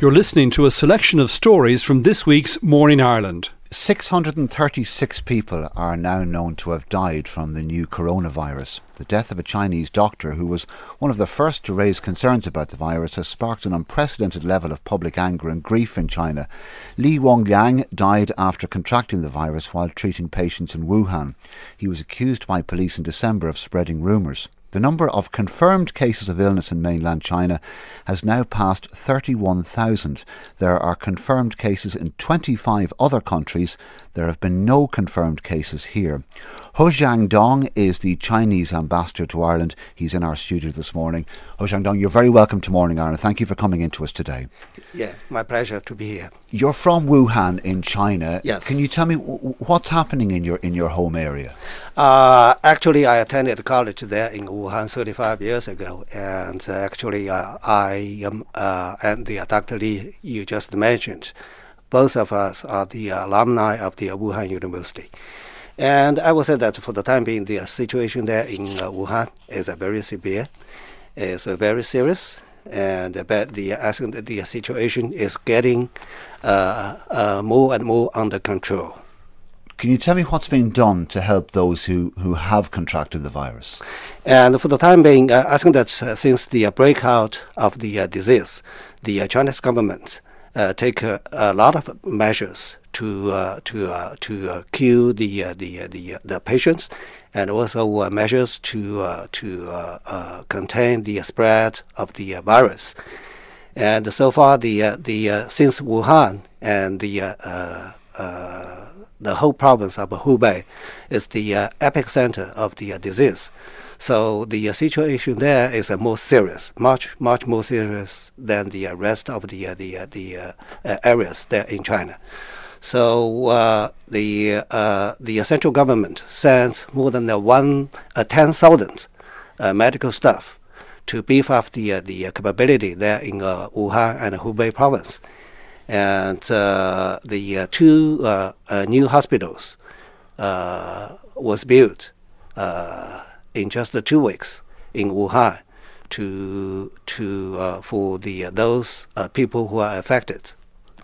You're listening to a selection of stories from this week's Morning Ireland. 636 people are now known to have died from the new coronavirus. The death of a Chinese doctor who was one of the first to raise concerns about the virus has sparked an unprecedented level of public anger and grief in China. Li Wenliang died after contracting the virus while treating patients in Wuhan. He was accused by police in December of spreading rumours. The number of confirmed cases of illness in mainland China has now passed 31,000. There are confirmed cases in 25 other countries. There have been no confirmed cases here. He Xiangdong is the Chinese ambassador to Ireland. He's in our studio this morning. He Xiangdong, you're very welcome to Morning Ireland. Thank you for coming in to us today. Yeah, my pleasure to be here. You're from Wuhan in China. Yes. Can you tell me w- what's happening in your in your home area? Uh, actually, I attended college there in Wuhan 35 years ago, and uh, actually, uh, I am uh, and the Dr. Li you just mentioned, both of us are the alumni of the Wuhan University. And I would say that for the time being, the situation there in uh, Wuhan is very severe, it's uh, very serious, and but the I think that the situation is getting uh, uh, more and more under control. Can you tell me what's being done to help those who, who have contracted the virus? And for the time being, uh, I think that uh, since the uh, breakout of the uh, disease, the uh, Chinese government Uh, take a lot of measures to uh, to uh, to cure the the the the patients, and also measures to to contain the spread of the virus. And so far, the the since Wuhan and the the whole province of Hubei is the uh, epicenter of the uh, disease. So the uh, situation there is more serious, much much more serious than the rest of the the the areas there in China. So uh, the uh, the central government sends more than one uh, ten thousand medical staff to beef up the the capability there in Wuhan and Hubei province and uh, the uh, two uh, new hospitals was built in just two weeks in Wuhan to to for the those people who are affected.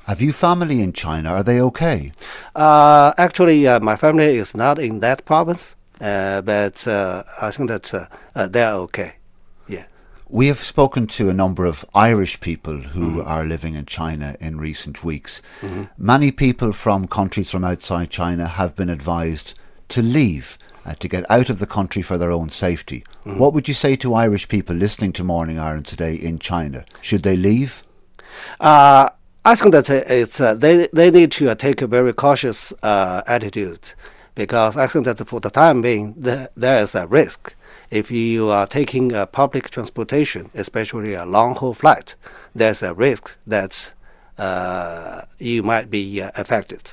Have you family in China? Are they okay? Uh, actually, uh, my family is not in that province, uh, but I think that they're okay. Yeah. We have spoken to a number of Irish people who mm-hmm. are living in China in recent weeks. Mm-hmm. Many people from countries from outside China have been advised to leave, uh, to get out of the country for their own safety. Mm-hmm. What would you say to Irish people listening to Morning Ireland today in China? Should they leave? Uh, I think that it's uh, they they need to uh, take a very cautious uh, attitude because I think that for the time being there, there is a risk if you are taking a public transportation, especially a long haul flight, there's a risk that uh, you might be uh, affected.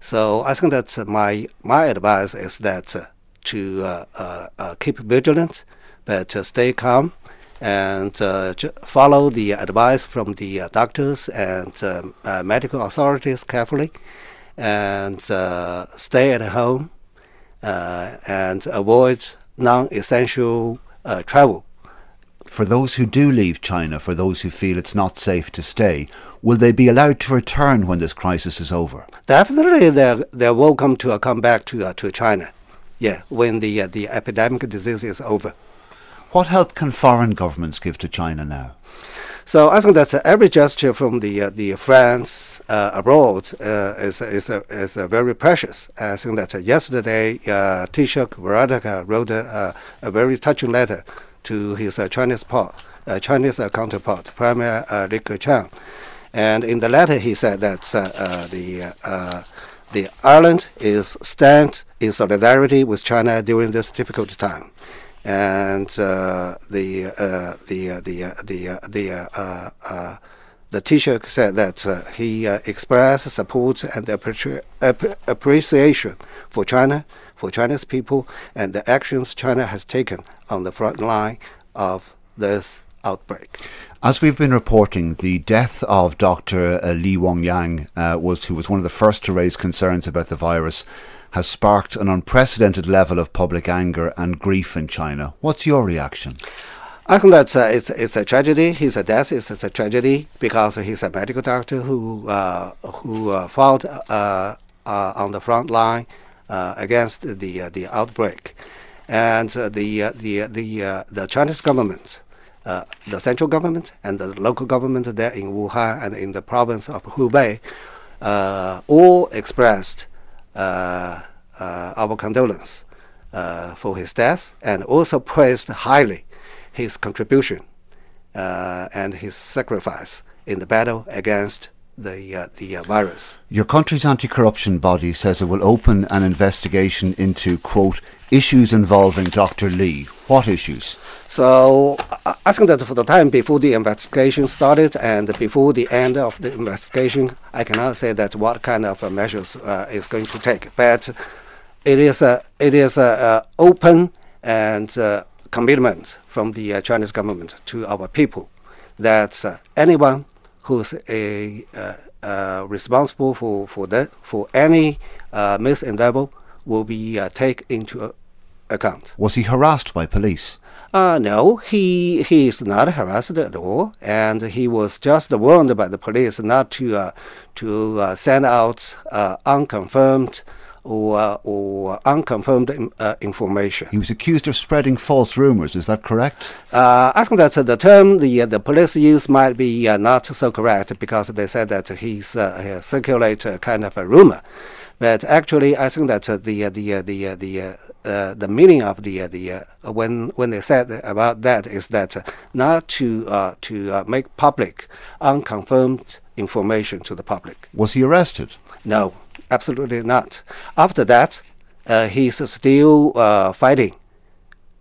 So I think that my my advice is that uh, to uh, uh, uh, keep vigilant, but stay calm and follow the advice from the doctors and um, medical authorities carefully, and stay at home and avoid non-essential uh, travel. For those who do leave China, for those who feel it's not safe to stay, will they be allowed to return when this crisis is over? Definitely, they're, they're welcome to uh, come back to, uh, to China. Yeah, when the, uh, the epidemic disease is over. What help can foreign governments give to China now? So I think that every gesture from the uh, the friends uh, abroad uh, is is is very precious. I think that yesterday uh, Taoiseach Varadkar wrote a, a, very touching letter to his Chinese part, Chinese counterpart, Premier Li Keqiang, and in the letter he said that the the Ireland is stand in solidarity with China during this difficult time and uh, the uh, the uh, the uh, the uh, the uh, the Taoiseach said that he expressed support and appre appreciation for China, for Chinese people, and the actions China has taken on the front line of this outbreak. As we've been reporting, the death of Dr. Li Wenliang uh, was who was one of the first to raise concerns about the virus has sparked an unprecedented level of public anger and grief in China. What's your reaction? I think that's uh, it's it's a tragedy. His death is it's a tragedy because he's a medical doctor who uh, who uh, fought uh, uh, on the front line uh, against the the outbreak, and the the the the Chinese government, the central government and the local government there in Wuhan and in the province of Hubei, all expressed our condolence for his death and also praised highly his contribution uh, and his sacrifice in the battle against the uh, the uh, virus. Your country's anti-corruption body says it will open an investigation into quote issues involving Dr. Li. What issues? So I think that for the time before the investigation started and before the end of the investigation, I cannot say that what kind of measures uh, is going to take, but it is a it is a, a open and uh, commitment from the uh, Chinese government to our people that uh, anyone who's a, uh, uh, responsible for for that for any uh, misendeavor will be taken into account. Was he harassed by police? Uh, no, he he is not harassed at all, and he was just warned by the police not to uh, to uh, send out unconfirmed or, or unconfirmed uh, information. He was accused of spreading false rumors. Is that correct? Uh, I think that the term the uh, the police use might be uh, not so correct because they said that he's uh, circulate a kind of a rumor. But actually, I think that uh, the uh, the uh, the the uh, the meaning of the the when when they said about that is that not to to make public unconfirmed information to the public. Was he arrested? No. Absolutely not. After that, uh, he's still uh, fighting.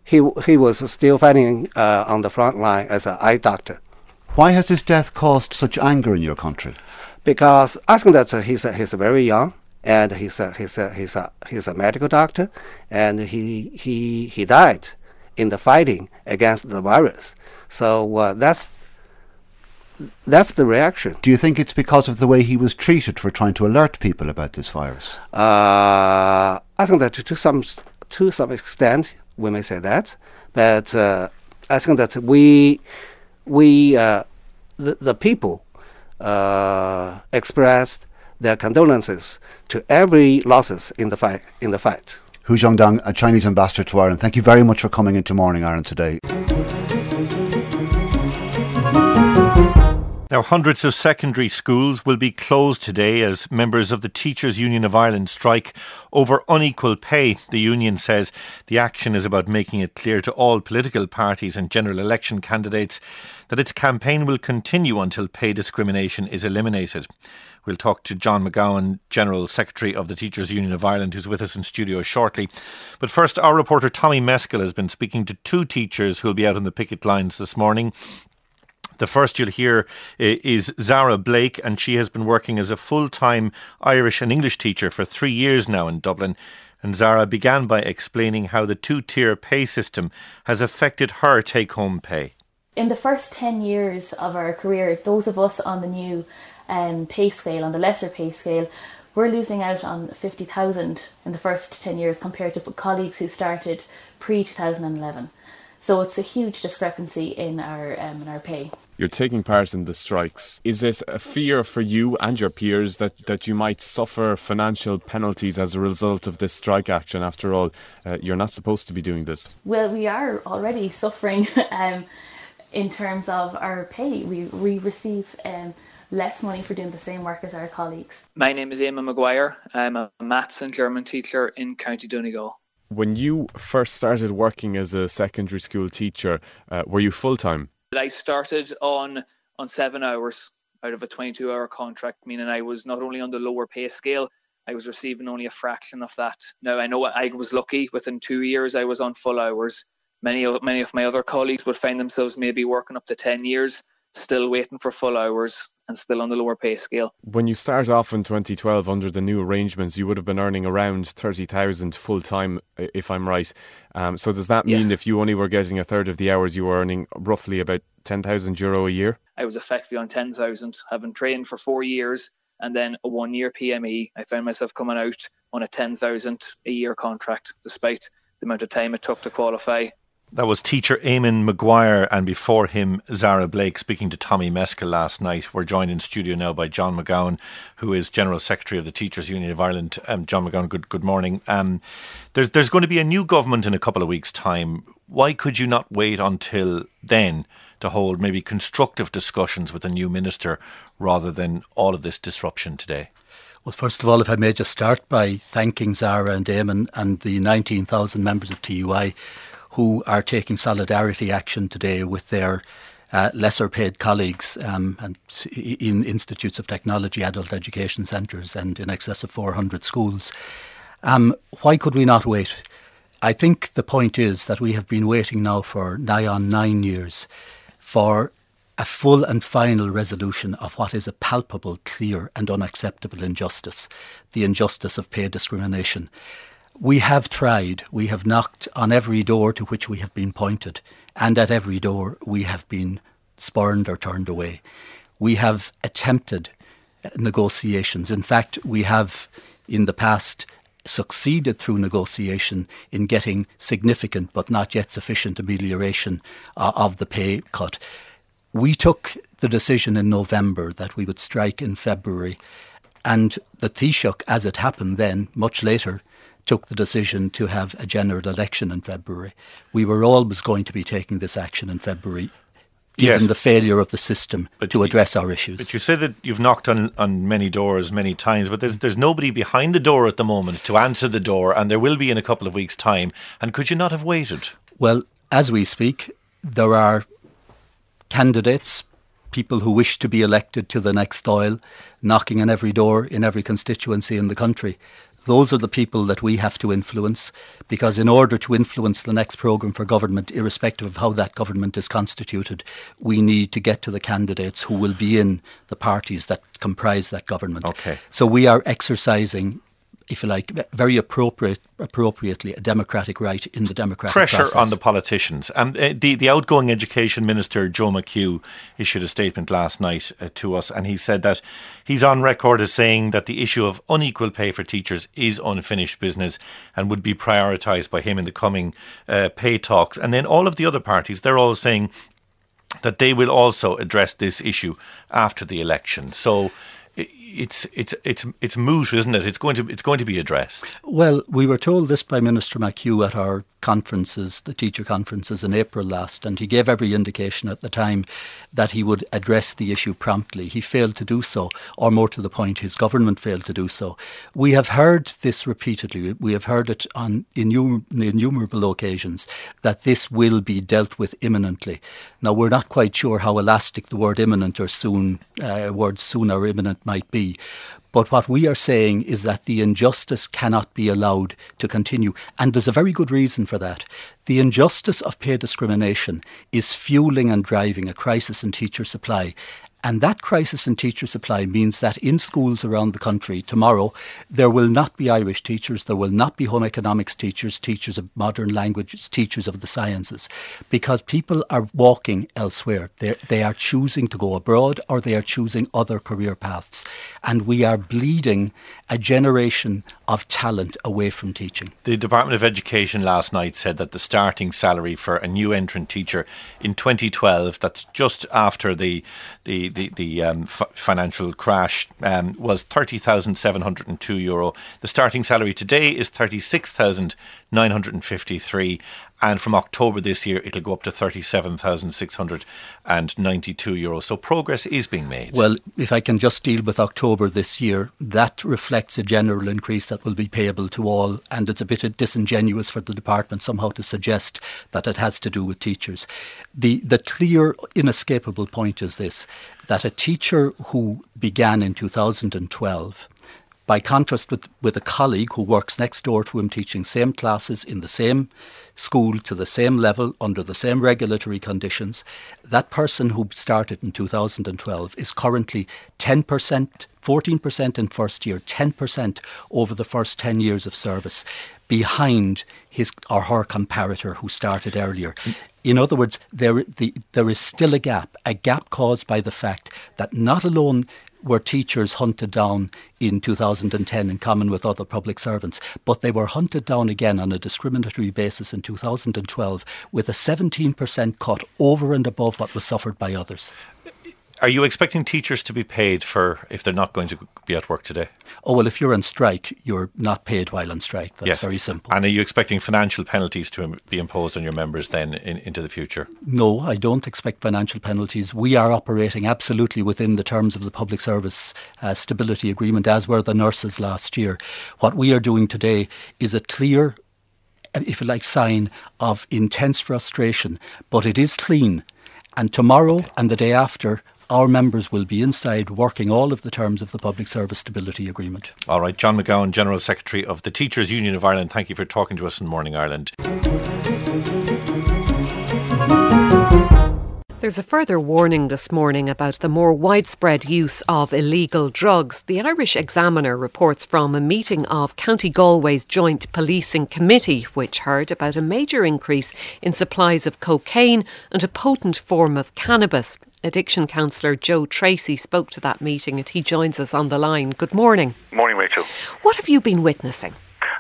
He, he was still fighting uh, on the front line as an eye doctor. Why has his death caused such anger in your country? Because I think that he's, he's very young and he's a, he's a, he's a, he's a medical doctor and he, he, he died in the fighting against the virus. So uh, that's that's the reaction. Do you think it's because of the way he was treated for trying to alert people about this virus? Uh, I think that to some to some extent we may say that, but uh, I think that we we uh, the, the people uh, expressed their condolences to every losses in the fight in the fight. He Xiangdong, a Chinese ambassador to Ireland, thank you very much for coming into Morning Ireland today. Now, hundreds of secondary schools will be closed today as members of the Teachers Union of Ireland strike over unequal pay. The union says the action is about making it clear to all political parties and general election candidates that its campaign will continue until pay discrimination is eliminated. We'll talk to John McGowan, General Secretary of the Teachers Union of Ireland, who's with us in studio shortly. But first, our reporter Tommy Meskell has been speaking to two teachers who'll be out on the picket lines this morning. The first you'll hear is Zara Blake, and she has been working as a full time Irish and English teacher for three years now in Dublin. And Zara began by explaining how the two tier pay system has affected her take home pay. In the first 10 years of our career, those of us on the new um, pay scale, on the lesser pay scale, we're losing out on 50,000 in the first 10 years compared to colleagues who started pre 2011. So it's a huge discrepancy in our um, in our pay you're taking part in the strikes. Is this a fear for you and your peers that, that you might suffer financial penalties as a result of this strike action? After all, uh, you're not supposed to be doing this. Well, we are already suffering um, in terms of our pay. We, we receive um, less money for doing the same work as our colleagues. My name is Emma Maguire. I'm a maths and German teacher in County Donegal. When you first started working as a secondary school teacher, uh, were you full time? I started on on seven hours out of a 22 hour contract, meaning I was not only on the lower pay scale, I was receiving only a fraction of that. Now I know I was lucky; within two years, I was on full hours. Many of many of my other colleagues would find themselves maybe working up to 10 years, still waiting for full hours and still on the lower pay scale. When you start off in 2012 under the new arrangements, you would have been earning around 30,000 full time, if I'm right. Um, so does that mean yes. if you only were getting a third of the hours, you were earning roughly about 10,000 euro a year? I was effectively on 10,000, having trained for four years and then a one year PME. I found myself coming out on a 10,000 a year contract, despite the amount of time it took to qualify That was teacher Eamon Maguire and before him Zara Blake speaking to Tommy Meskell last night. We're joined in studio now by John McGowan, who is General Secretary of the Teachers Union of Ireland. Um, John McGowan, good good morning. Um, there's there's going to be a new government in a couple of weeks' time. Why could you not wait until then to hold maybe constructive discussions with a new minister rather than all of this disruption today? Well, first of all, if I may just start by thanking Zara and Eamon and the 19,000 members of TUI who are taking solidarity action today with their uh, lesser paid colleagues um, and in institutes of technology, adult education centres, and in excess of 400 schools. Um, why could we not wait? I think the point is that we have been waiting now for nigh on nine years for a full and final resolution of what is a palpable, clear, and unacceptable injustice the injustice of pay discrimination. We have tried, we have knocked on every door to which we have been pointed, and at every door we have been spurned or turned away. We have attempted negotiations. In fact, we have in the past succeeded through negotiation in getting significant but not yet sufficient amelioration uh, of the pay cut. We took the decision in November that we would strike in February, and the Taoiseach, as it happened then, much later, took the decision to have a general election in February. We were always going to be taking this action in February given yes. the failure of the system but to address our issues. But you said that you've knocked on, on many doors many times, but there's there's nobody behind the door at the moment to answer the door, and there will be in a couple of weeks' time. And could you not have waited? Well, as we speak, there are candidates, people who wish to be elected to the next Dáil, knocking on every door in every constituency in the country. Those are the people that we have to influence because, in order to influence the next programme for government, irrespective of how that government is constituted, we need to get to the candidates who will be in the parties that comprise that government. Okay. So we are exercising if you like, very appropriate, appropriately a democratic right in the democratic pressure process. on the politicians. And uh, the the outgoing education minister Joe McHugh issued a statement last night uh, to us, and he said that he's on record as saying that the issue of unequal pay for teachers is unfinished business and would be prioritised by him in the coming uh, pay talks. And then all of the other parties, they're all saying that they will also address this issue after the election. So it's it's it's it's moot, isn't it? It's going to it's going to be addressed. Well, we were told this by Minister McHugh at our conferences, the teacher conferences in April last, and he gave every indication at the time that he would address the issue promptly. He failed to do so, or more to the point, his government failed to do so. We have heard this repeatedly. We have heard it on innumerable occasions that this will be dealt with imminently. Now, we're not quite sure how elastic the word imminent or soon, uh, word soon or imminent might be, but what we are saying is that the injustice cannot be allowed to continue. And there's a very good reason for that. The injustice of pay discrimination is fueling and driving a crisis in teacher supply. And that crisis in teacher supply means that in schools around the country tomorrow, there will not be Irish teachers, there will not be home economics teachers, teachers of modern languages, teachers of the sciences, because people are walking elsewhere. They're, they are choosing to go abroad or they are choosing other career paths. And we are bleeding a generation of talent away from teaching. The Department of Education last night said that the starting salary for a new entrant teacher in 2012, that's just after the the the, the um, f- financial crash, um, was 30,702 euro. The starting salary today is 36,953 and from October this year it'll go up to 37,692 euros. So progress is being made. Well, if I can just deal with October this year, that reflects a general increase that will be payable to all, and it's a bit disingenuous for the department somehow to suggest that it has to do with teachers. The the clear, inescapable point is this: that a teacher who began in 2012 by contrast with, with a colleague who works next door to him teaching same classes in the same school to the same level under the same regulatory conditions, that person who started in 2012 is currently 10%, 14% in first year, 10% over the first 10 years of service behind his or her comparator who started earlier. In other words, there, the, there is still a gap, a gap caused by the fact that not alone were teachers hunted down in 2010 in common with other public servants, but they were hunted down again on a discriminatory basis in 2012 with a 17% cut over and above what was suffered by others. Are you expecting teachers to be paid for if they're not going to be at work today? Oh, well, if you're on strike, you're not paid while on strike. That's yes. very simple. And are you expecting financial penalties to be imposed on your members then in, into the future? No, I don't expect financial penalties. We are operating absolutely within the terms of the Public Service uh, Stability Agreement, as were the nurses last year. What we are doing today is a clear if you like, sign of intense frustration, but it is clean. And tomorrow and the day after, our members will be inside working all of the terms of the Public Service Stability Agreement. All right, John McGowan, General Secretary of the Teachers Union of Ireland, thank you for talking to us in Morning Ireland. There's a further warning this morning about the more widespread use of illegal drugs. The Irish Examiner reports from a meeting of County Galway's Joint Policing Committee, which heard about a major increase in supplies of cocaine and a potent form of cannabis. Addiction counsellor Joe Tracy spoke to that meeting and he joins us on the line. Good morning. Morning, Rachel. What have you been witnessing?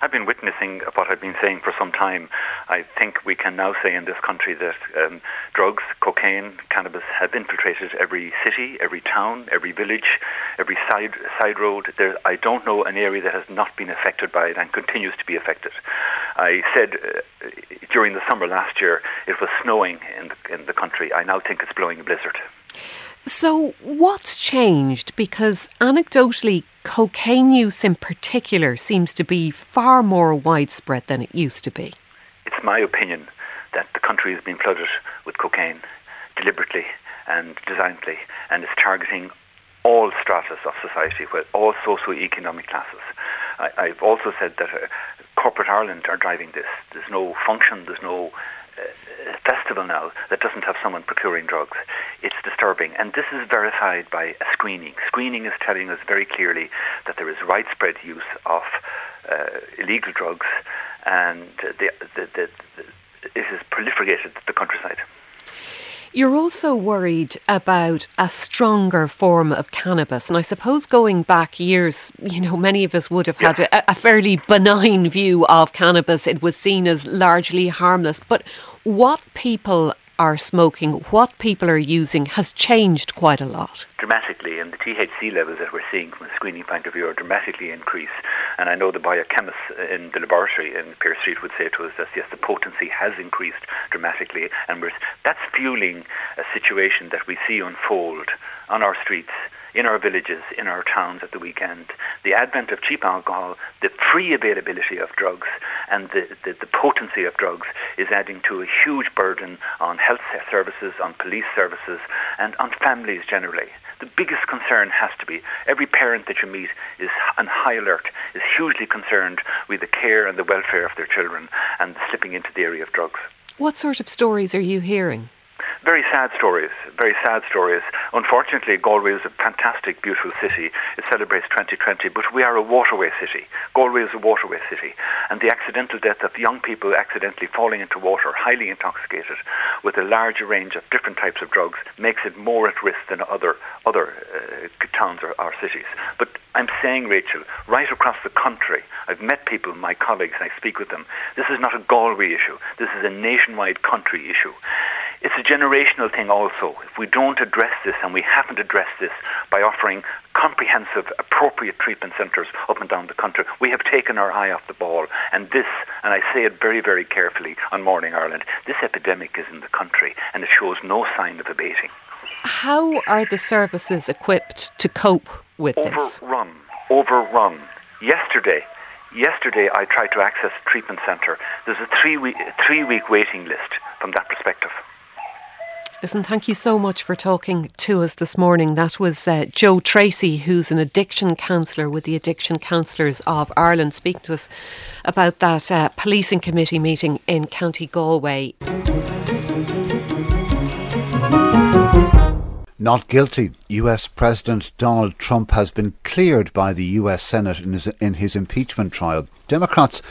I've been witnessing what I've been saying for some time. I think we can now say in this country that um, drugs, cocaine, cannabis have infiltrated every city, every town, every village, every side side road. There, I don't know an area that has not been affected by it and continues to be affected. I said uh, during the summer last year it was snowing in the, in the country. I now think it's blowing a blizzard. So, what's changed? Because anecdotally, cocaine use in particular seems to be far more widespread than it used to be. It's my opinion that the country has been flooded with cocaine deliberately and designedly, and it's targeting all stratas of society, all socio-economic classes. I, have also said that uh, corporate Ireland are driving this. There's no function, there's no uh, festival now that doesn't have someone procuring drugs. It's disturbing. And this is verified by a screening. Screening is telling us very clearly that there is widespread use of uh, illegal drugs and the, the, the, it has proliferated the countryside. You're also worried about a stronger form of cannabis. And I suppose going back years, you know, many of us would have had a, a, fairly benign view of cannabis. It was seen as largely harmless. But what people are smoking, what people are using, has changed quite a lot. Dramatically, and the THC levels that we're seeing from a screening point of view are dramatically increased. And I know the biochemists in the laboratory in Pearse Street would say to us that yes, the potency has increased dramatically, and that's fueling a situation that we see unfold on our streets in our villages, in our towns at the weekend. The advent of cheap alcohol, the free availability of drugs, and the, the, the, potency of drugs is adding to a huge burden on health services, on police services, and on families generally. The biggest concern has to be every parent that you meet is on high alert, is hugely concerned with the care and the welfare of their children and slipping into the area of drugs. What sort of stories are you hearing? Very sad stories, very sad stories. Unfortunately, Galway is a fantastic, beautiful city. It celebrates 2020, but we are a waterway city. Galway is a waterway city, and the accidental death of young people accidentally falling into water, highly intoxicated, with a large range of different types of drugs, makes it more at risk than other other uh, towns or, or cities. But I'm saying, Rachel, right across the country, I've met people, my colleagues, I speak with them. This is not a Galway issue. This is a nationwide country issue. It's a generational thing also. If we don't address this, and we haven't addressed this by offering comprehensive, appropriate treatment centres up and down the country, we have taken our eye off the ball. And this, and I say it very, very carefully on Morning Ireland, this epidemic is in the country and it shows no sign of abating. How are the services equipped to cope with overrun, this? Overrun, overrun. Yesterday, yesterday I tried to access a treatment centre. There's a three week, three week waiting list from that perspective. Listen, thank you so much for talking to us this morning. That was uh, Joe Tracy, who's an addiction counsellor with the Addiction Counsellors of Ireland, speaking to us about that uh, policing committee meeting in County Galway. Not guilty. US President Donald Trump has been cleared by the US Senate in his, in his impeachment trial. Democrats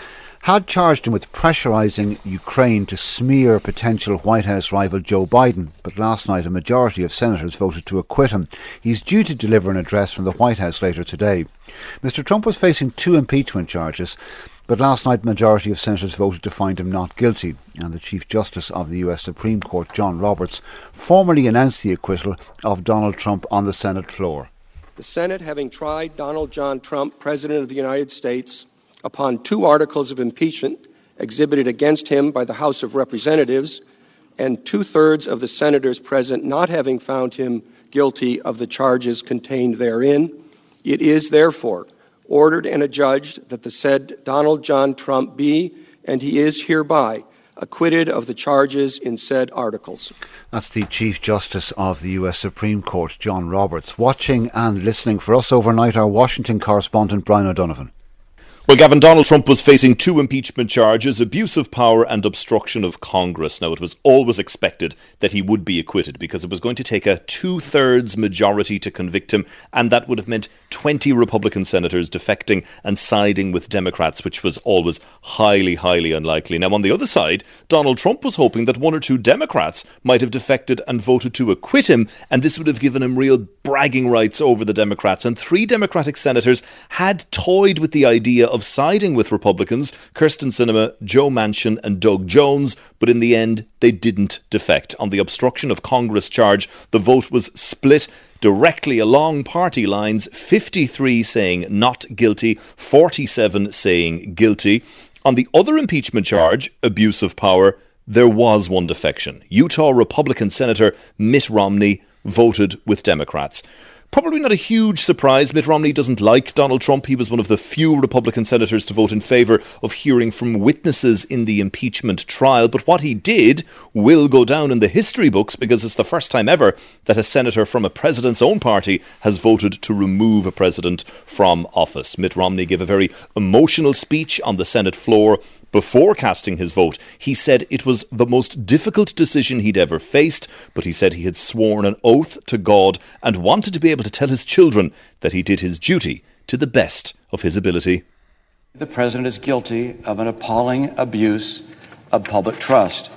had charged him with pressurising Ukraine to smear potential White House rival Joe Biden, but last night a majority of senators voted to acquit him. He's due to deliver an address from the White House later today. Mr. Trump was facing two impeachment charges. But last night, majority of senators voted to find him not guilty, and the Chief Justice of the US Supreme Court, John Roberts, formally announced the acquittal of Donald Trump on the Senate floor. The Senate, having tried Donald John Trump, President of the United States, upon two articles of impeachment exhibited against him by the House of Representatives, and two thirds of the senators present not having found him guilty of the charges contained therein, it is therefore ordered and adjudged that the said Donald John Trump be, and he is hereby, acquitted of the charges in said articles. That's the Chief Justice of the US Supreme Court, John Roberts. Watching and listening for us overnight, our Washington correspondent, Brian O'Donovan. Well, Gavin, Donald Trump was facing two impeachment charges abuse of power and obstruction of Congress. Now, it was always expected that he would be acquitted because it was going to take a two thirds majority to convict him, and that would have meant 20 Republican senators defecting and siding with Democrats, which was always highly, highly unlikely. Now, on the other side, Donald Trump was hoping that one or two Democrats might have defected and voted to acquit him, and this would have given him real bragging rights over the Democrats. And three Democratic senators had toyed with the idea of siding with Republicans, Kyrsten Sinema, Joe Manchin, and Doug Jones, but in the end, they didn't defect. On the obstruction of Congress charge, the vote was split directly along party lines 53 saying not guilty, 47 saying guilty. On the other impeachment charge, abuse of power, there was one defection. Utah Republican Senator Mitt Romney voted with Democrats. Probably not a huge surprise. Mitt Romney doesn't like Donald Trump. He was one of the few Republican senators to vote in favour of hearing from witnesses in the impeachment trial. But what he did will go down in the history books because it's the first time ever that a senator from a president's own party has voted to remove a president from office. Mitt Romney gave a very emotional speech on the Senate floor before casting his vote, he said it was the most difficult decision he'd ever faced, but he said he had sworn an oath to God and wanted to be able to tell his children that he did his duty to the best of his ability. The president is guilty of an appalling abuse of public trust.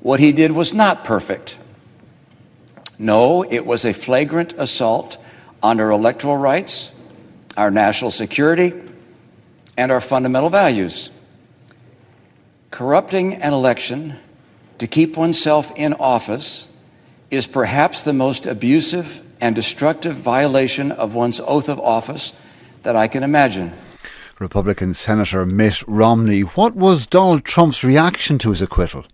What he did was not perfect. No, it was a flagrant assault on our electoral rights, our national security, and our fundamental values. Corrupting an election to keep oneself in office is perhaps the most abusive and destructive violation of one's oath of office that I can imagine. Republican Senator Mitt Romney. What was Donald Trump's reaction to his acquittal?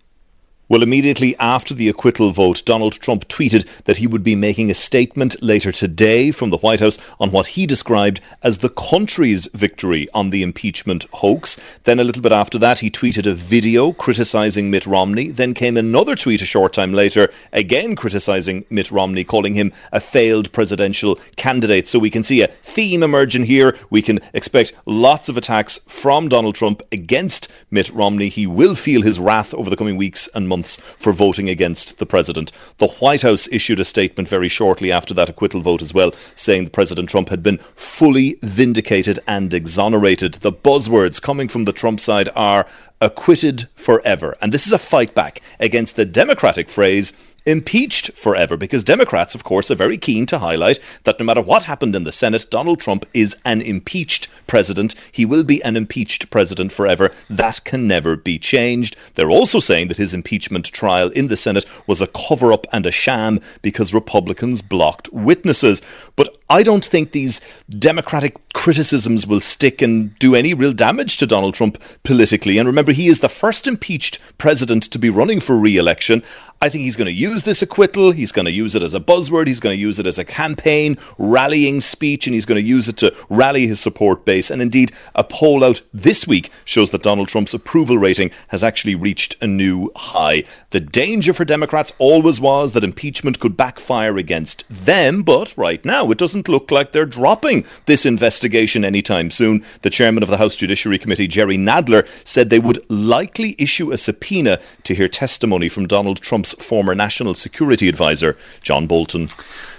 Well, immediately after the acquittal vote, Donald Trump tweeted that he would be making a statement later today from the White House on what he described as the country's victory on the impeachment hoax. Then, a little bit after that, he tweeted a video criticising Mitt Romney. Then came another tweet a short time later, again criticising Mitt Romney, calling him a failed presidential candidate. So we can see a theme emerging here. We can expect lots of attacks from Donald Trump against Mitt Romney. He will feel his wrath over the coming weeks and months months for voting against the president. The White House issued a statement very shortly after that acquittal vote as well, saying President Trump had been fully vindicated and exonerated. The buzzwords coming from the Trump side are acquitted forever. And this is a fight back against the Democratic phrase impeached forever because Democrats, of course, are very keen to highlight that no matter what happened in the Senate, Donald Trump is an impeached president. He will be an impeached president forever. That can never be changed. They're also saying that his impeachment trial in the Senate was a cover up and a sham because Republicans blocked witnesses. But I don't think these Democratic criticisms will stick and do any real damage to Donald Trump politically. And remember, he is the first impeached president to be running for re election. I think he's going to use this acquittal. He's going to use it as a buzzword. He's going to use it as a campaign rallying speech, and he's going to use it to rally his support base. And indeed, a poll out this week shows that Donald Trump's approval rating has actually reached a new high. The danger for Democrats always was that impeachment could backfire against them, but right now it doesn't look like they're dropping this investigation anytime soon. The chairman of the House Judiciary Committee, Jerry Nadler, said they would likely issue a subpoena to hear testimony from Donald Trump's former National Security Advisor, John Bolton.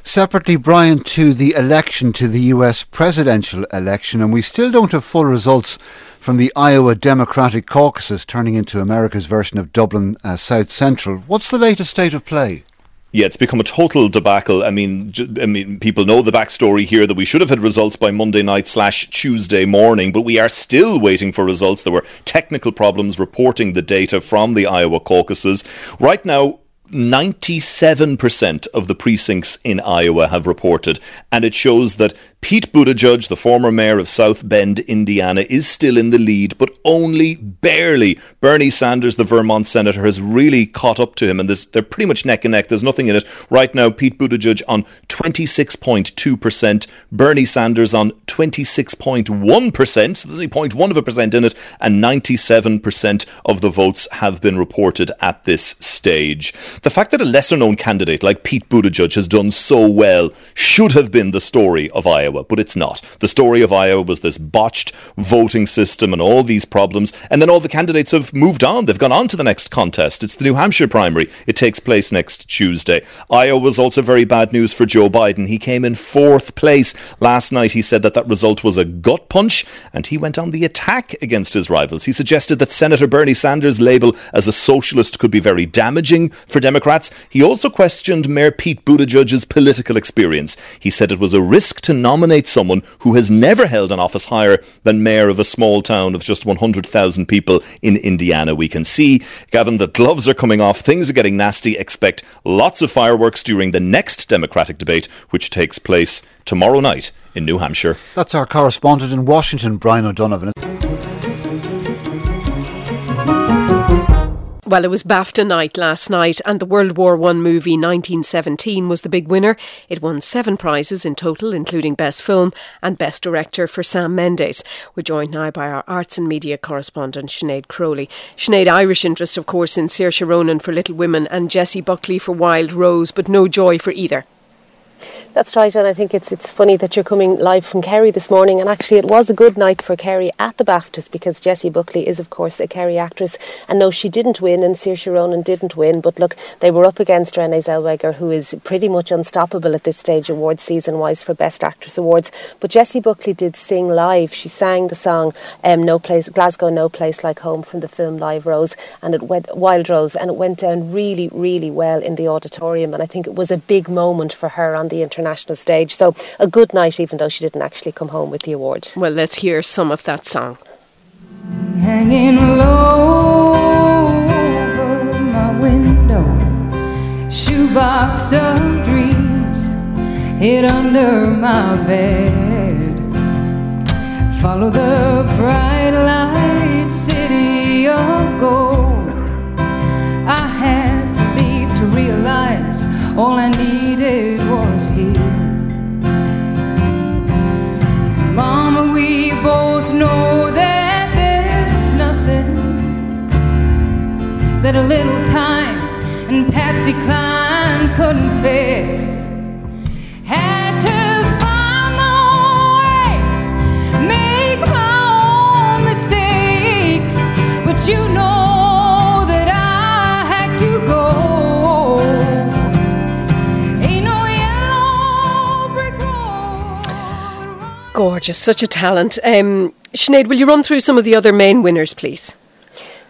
Separately, Brian, to the election, to the US presidential election, and we still don't have full results from the Iowa Democratic caucuses turning into America's version of Dublin uh, South Central. What's the latest state of play? Yeah, it's become a total debacle. I mean, I mean, people know the backstory here that we should have had results by Monday night slash Tuesday morning, but we are still waiting for results. There were technical problems reporting the data from the Iowa caucuses. Right now, 97% of the precincts in Iowa have reported, and it shows that Pete Buttigieg, the former mayor of South Bend, Indiana, is still in the lead, but only barely. Bernie Sanders, the Vermont senator, has really caught up to him, and they're pretty much neck and neck. There's nothing in it. Right now, Pete Buttigieg on 26.2%, Bernie Sanders on 26.1%, so there's only 0.1 of a percent in it, and 97% of the votes have been reported at this stage. The fact that a lesser known candidate like Pete Buttigieg has done so well should have been the story of Iowa. But it's not. The story of Iowa was this botched voting system and all these problems, and then all the candidates have moved on. They've gone on to the next contest. It's the New Hampshire primary. It takes place next Tuesday. Iowa was also very bad news for Joe Biden. He came in fourth place. Last night he said that that result was a gut punch, and he went on the attack against his rivals. He suggested that Senator Bernie Sanders' label as a socialist could be very damaging for Democrats. He also questioned Mayor Pete Buttigieg's political experience. He said it was a risk to nominate someone who has never held an office higher than mayor of a small town of just 100,000 people in Indiana. We can see, Gavin, the gloves are coming off, things are getting nasty. Expect lots of fireworks during the next Democratic debate, which takes place tomorrow night in New Hampshire. That's our correspondent in Washington, Brian O'Donovan. Well, it was BAFTA night last night, and the World War I movie 1917 was the big winner. It won seven prizes in total, including Best Film and Best Director for Sam Mendes. We're joined now by our arts and media correspondent, Sinead Crowley. Sinead, Irish interest, of course, in Saoirse Ronan for Little Women and Jessie Buckley for Wild Rose, but no joy for either. That's right, and I think it's it's funny that you're coming live from Kerry this morning. And actually, it was a good night for Kerry at the BAFTAs because Jessie Buckley is, of course, a Kerry actress. And no, she didn't win, and Saoirse Ronan didn't win. But look, they were up against Renee Zellweger, who is pretty much unstoppable at this stage, awards season wise, for Best Actress awards. But Jessie Buckley did sing live. She sang the song um, "No Place Glasgow, No Place Like Home" from the film Live Rose, and it went Wild Rose, and it went down really, really well in the auditorium. And I think it was a big moment for her on the international stage. So a good night, even though she didn't actually come home with the award. Well, let's hear some of that song. Hanging low over my window, shoebox of dreams hid under my bed. Follow the bright light, city of gold. I had to leave to realize all I needed was we both know that there's nothing that a little time and Patsy Cline couldn't fix. Had to find my way, make my own mistakes, but you Gorgeous, such a talent. Um, Sinead, will you run through some of the other main winners, please?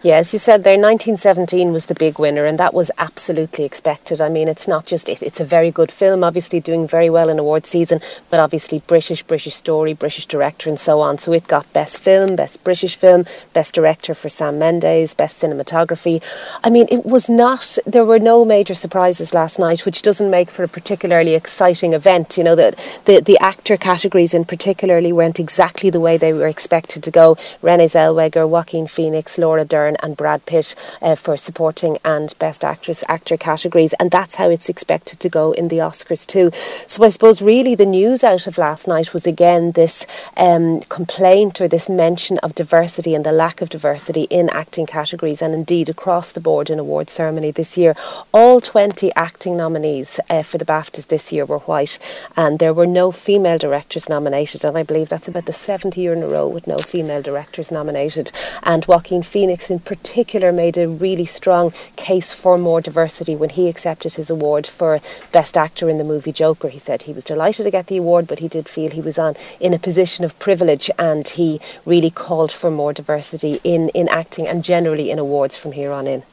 Yeah, as you said there, 1917 was the big winner, and that was absolutely expected. I mean, it's not just, it, it's a very good film, obviously doing very well in award season, but obviously British, British story, British director, and so on. So it got Best Film, Best British Film, Best Director for Sam Mendes, Best Cinematography. I mean, it was not, there were no major surprises last night, which doesn't make for a particularly exciting event. You know, the, the, the actor categories in particularly went exactly the way they were expected to go. Renee Zellweger, Joaquin Phoenix, Laura Dern, and Brad Pitt uh, for supporting and best actress actor categories, and that's how it's expected to go in the Oscars too. So I suppose really the news out of last night was again this um, complaint or this mention of diversity and the lack of diversity in acting categories, and indeed across the board in award ceremony this year. All 20 acting nominees uh, for the BAFTAs this year were white, and there were no female directors nominated, and I believe that's about the seventh year in a row with no female directors nominated. And Joaquin Phoenix in particular made a really strong case for more diversity when he accepted his award for Best Actor in the movie Joker. He said he was delighted to get the award, but he did feel he was on in a position of privilege and he really called for more diversity in, in acting and generally in awards from here on in.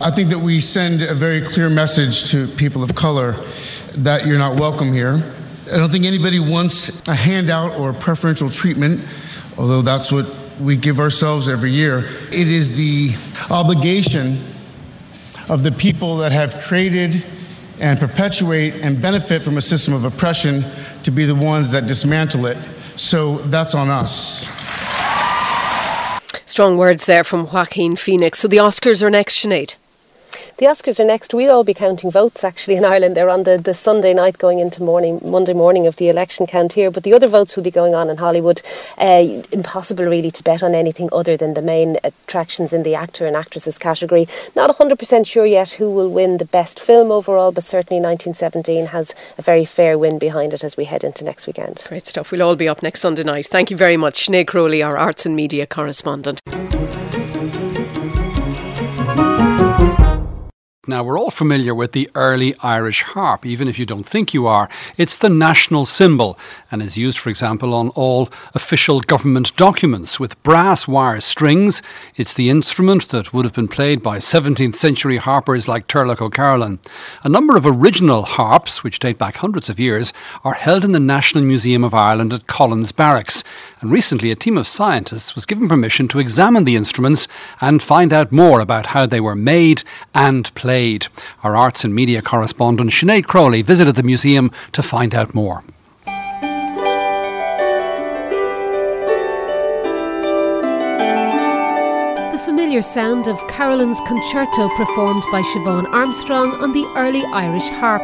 I think that we send a very clear message to people of color that you're not welcome here. I don't think anybody wants a handout or preferential treatment, although that's what we give ourselves every year. It is the obligation of the people that have created and perpetuate and benefit from a system of oppression to be the ones that dismantle it. So that's on us. Strong words there from Joaquin Phoenix. So the Oscars are next, Sinead. The Oscars are next. We'll all be counting votes actually in Ireland. They're on the, the Sunday night going into morning, Monday morning of the election count here. But the other votes will be going on in Hollywood. Uh, impossible really to bet on anything other than the main attractions in the actor and actresses category. Not 100% sure yet who will win the best film overall, but certainly 1917 has a very fair win behind it as we head into next weekend. Great stuff. We'll all be up next Sunday night. Thank you very much, Sinead Crowley, our arts and media correspondent. Now, we're all familiar with the early Irish harp, even if you don't think you are. It's the national symbol and is used, for example, on all official government documents with brass wire strings. It's the instrument that would have been played by 17th century harpers like Turlough O'Carolan. A number of original harps, which date back hundreds of years, are held in the National Museum of Ireland at Collins Barracks. And recently, a team of scientists was given permission to examine the instruments and find out more about how they were made and played. Our arts and media correspondent Sinead Crowley visited the museum to find out more. The familiar sound of Carolan's concerto performed by Siobhan Armstrong on the early Irish harp.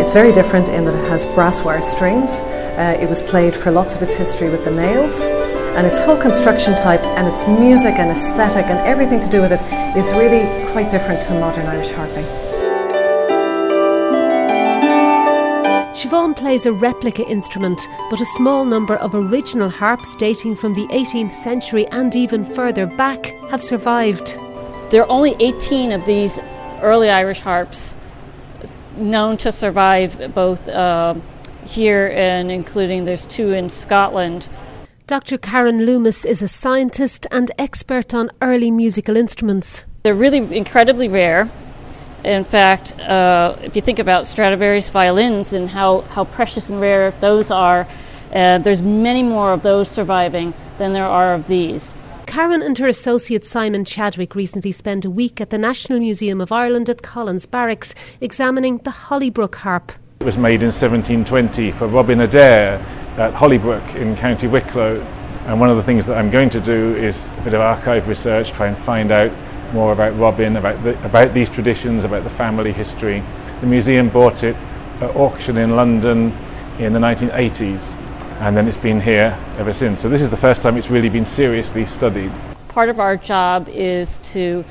It's very different in that it has brass wire strings. Uh, it was played for lots of its history with the nails and its whole construction type and its music and aesthetic and everything to do with it is really quite different to modern Irish harping. Siobhan plays a replica instrument, but a small number of original harps dating from the 18th century and even further back have survived. There are only 18 of these early Irish harps known to survive both uh, here and including there's two in Scotland. Dr. Karen Loomis is a scientist and expert on early musical instruments. They're really incredibly rare. In fact, uh, if you think about Stradivarius violins and how, how precious and rare those are, uh, there's many more of those surviving than there are of these. Karen and her associate Simon Chadwick recently spent a week at the National Museum of Ireland at Collins Barracks examining the Hollybrook harp. It was made in 1720 for Robin Adair at Hollybrook in County Wicklow. And one of the things that I'm going to do is a bit of archive research, try and find out more about Robin, about, the, about these traditions, about the family history. The museum bought it at auction in London in the 1980s, and then it's been here ever since. So this is the first time it's really been seriously studied. Part of our job is to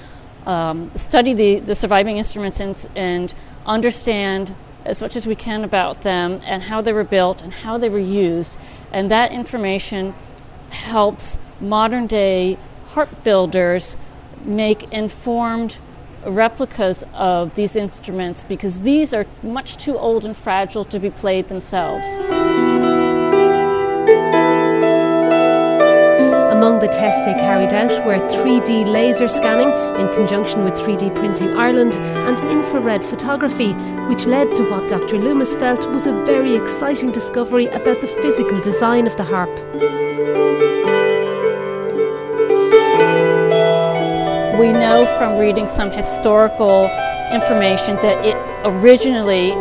um, study the, the surviving instruments and, and understand as much as we can about them and how they were built and how they were used. And that information helps modern day harp builders make informed replicas of these instruments because these are much too old and fragile to be played themselves. The tests they carried out were 3D laser scanning in conjunction with 3D Printing Ireland and infrared photography, which led to what Dr. Loomis felt was a very exciting discovery about the physical design of the harp. We know from reading some historical information that it originally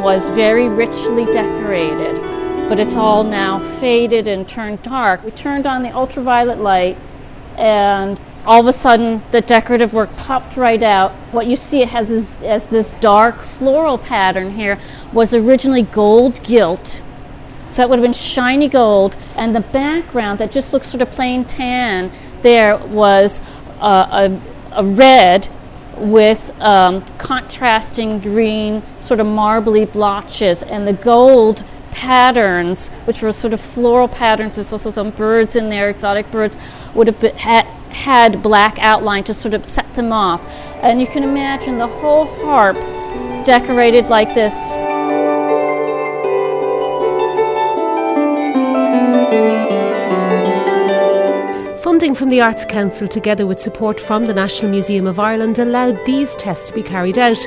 was very richly decorated but it's all now faded and turned dark. We turned on the ultraviolet light and all of a sudden the decorative work popped right out. What you see it has is, as this dark floral pattern here was originally gold gilt. So that would have been shiny gold and the background that just looks sort of plain tan there was uh, a, a red with um, contrasting green sort of marbly blotches and the gold patterns, which were sort of floral patterns. There's also some birds in there, exotic birds, would have been, had, had black outline to sort of set them off. And you can imagine the whole harp decorated like this Funding from the Arts Council, together with support from the National Museum of Ireland, allowed these tests to be carried out.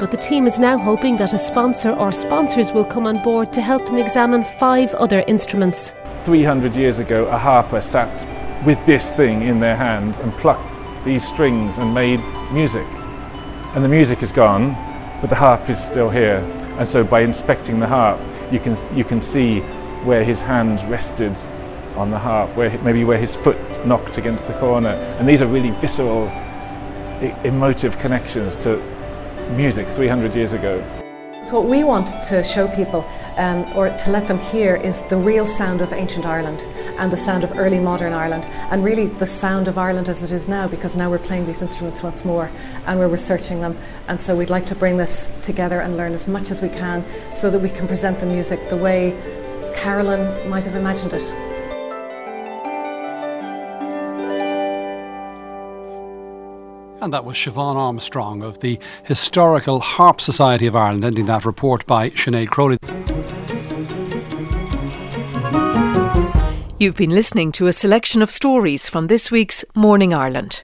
But the team is now hoping that a sponsor or sponsors will come on board to help them examine five other instruments. 300 years ago, a harper sat with this thing in their hands and plucked these strings and made music. And the music is gone, but the harp is still here. And so by inspecting the harp, you can, you can see where his hands rested on the harp, where maybe where his foot knocked against the corner. And these are really visceral, emotive connections to music 300 years ago. So what we want to show people, um, or to let them hear, is the real sound of ancient Ireland and the sound of early modern Ireland, and really the sound of Ireland as it is now, because now we're playing these instruments once more and we're researching them. And so we'd like to bring this together and learn as much as we can so that we can present the music the way Carolan might have imagined it. And that was Siobhan Armstrong of the Historical Harp Society of Ireland, ending that report by Sinead Crowley. You've been listening to a selection of stories from this week's Morning Ireland.